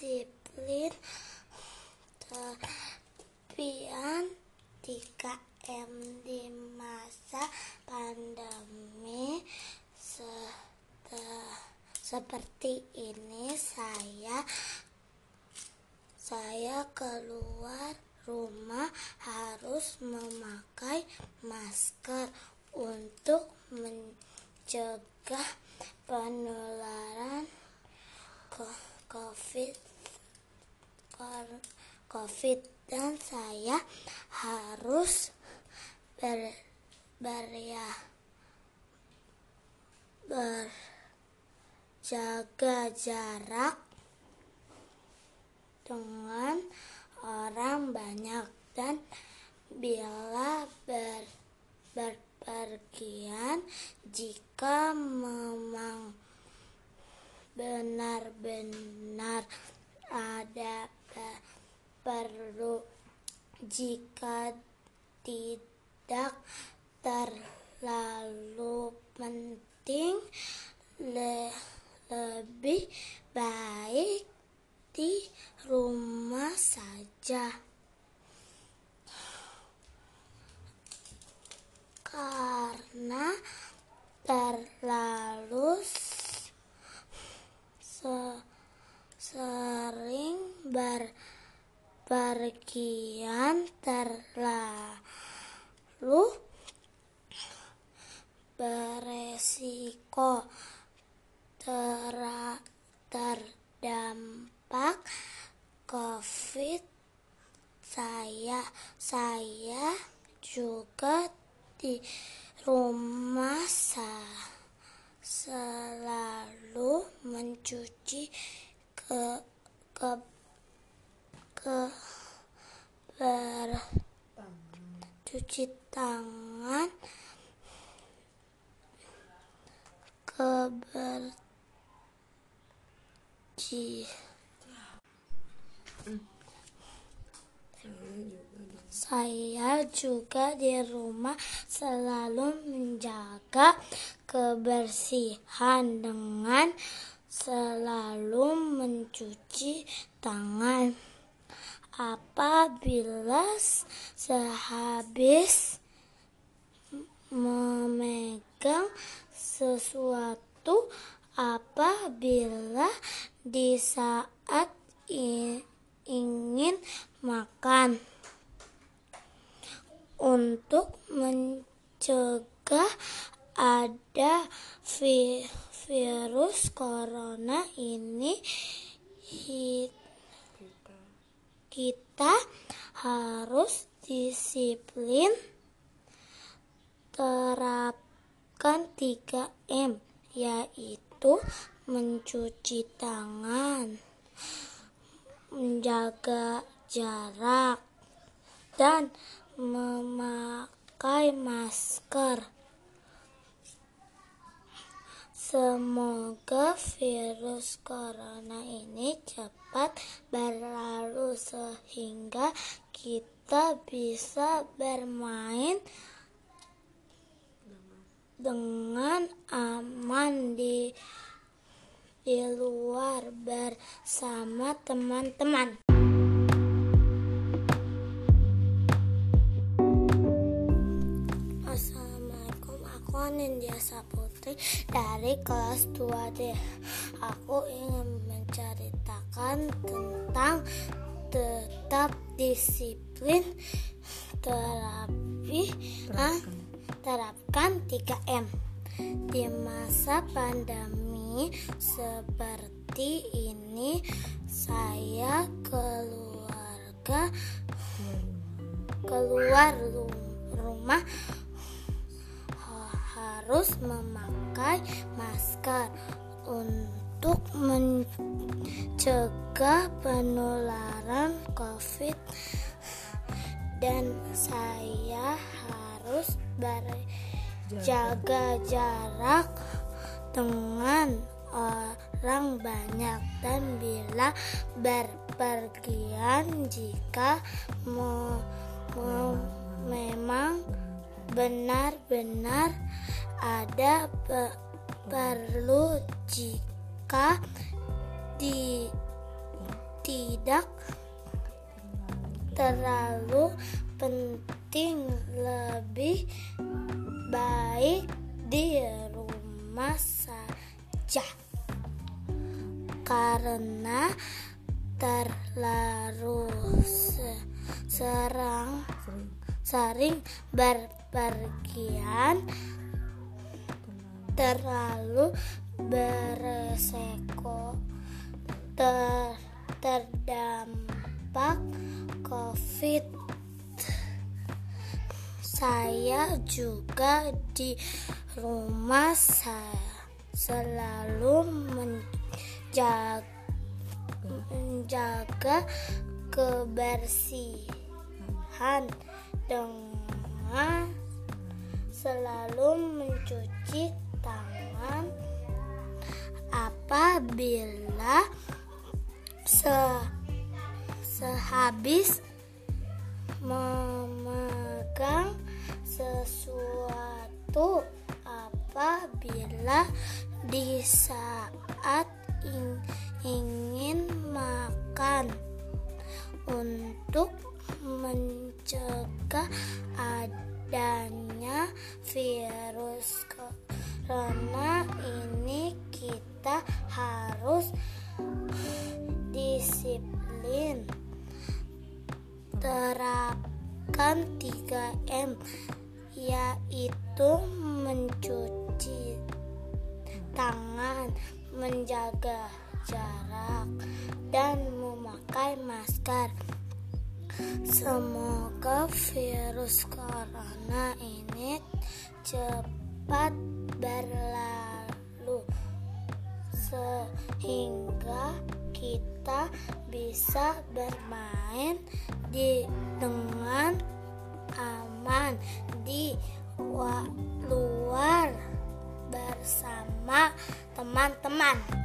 disiplin tepian 3M di masa pandemi. Seperti ini saya saya keluar rumah harus memakai masker untuk mencegah penularan COVID COVID dan saya harus ber, ber ya, berjaga jarak dengan orang banyak dan bila ber, berpergian jika memang benar-benar ada perlu jika tidak terlalu penting le, lebih baik di rumah saja. Karena terlalu sering berpergian terlalu ter terdampak COVID. Saya saya juga di rumah selalu mencuci ke ke ke ber cuci tangan saya juga di rumah selalu menjaga kebersihan dengan selalu mencuci tangan. Apabila sehabis memegang sesuatu apabila di saat ingin makan. Untuk mencegah ada virus corona ini kita harus disiplin terapkan 3M yaitu mencuci tangan menjaga jarak dan memakai masker. Semoga virus corona ini cepat berlalu sehingga kita bisa bermain dengan aman di di luar bersama teman-teman. Assalamualaikum, aku Anindya Saputri dari kelas 2D. Aku ingin menceritakan tentang tetap disiplin terapi terapkan, terapkan 3M di masa pandemi seperti ini saya keluarga keluar rumah harus memakai masker untuk mencegah penularan COVID. Dan saya harus berjaga jarak dengan orang banyak. Dan bila berpergian jika me, me, memang benar-benar ada pe, perlu jika di tidak terlalu penting lebih baik di rumah saja karena terlalu serang sering berpergian terlalu beresiko ter, terdampak COVID. Saya juga di rumah saya selalu menjaga, menjaga kebersihan dengan selalu mencuci tangan apabila se sehabis memegang apabila di saat in, ingin makan. Untuk mencegah adanya virus corona ini kita harus disiplin. Terapkan 3M yaitu mencuci tangan, menjaga jarak dan memakai masker. Semoga virus corona ini cepat berlalu sehingga kita bisa bermain di dengan aman di luar bersama teman-teman.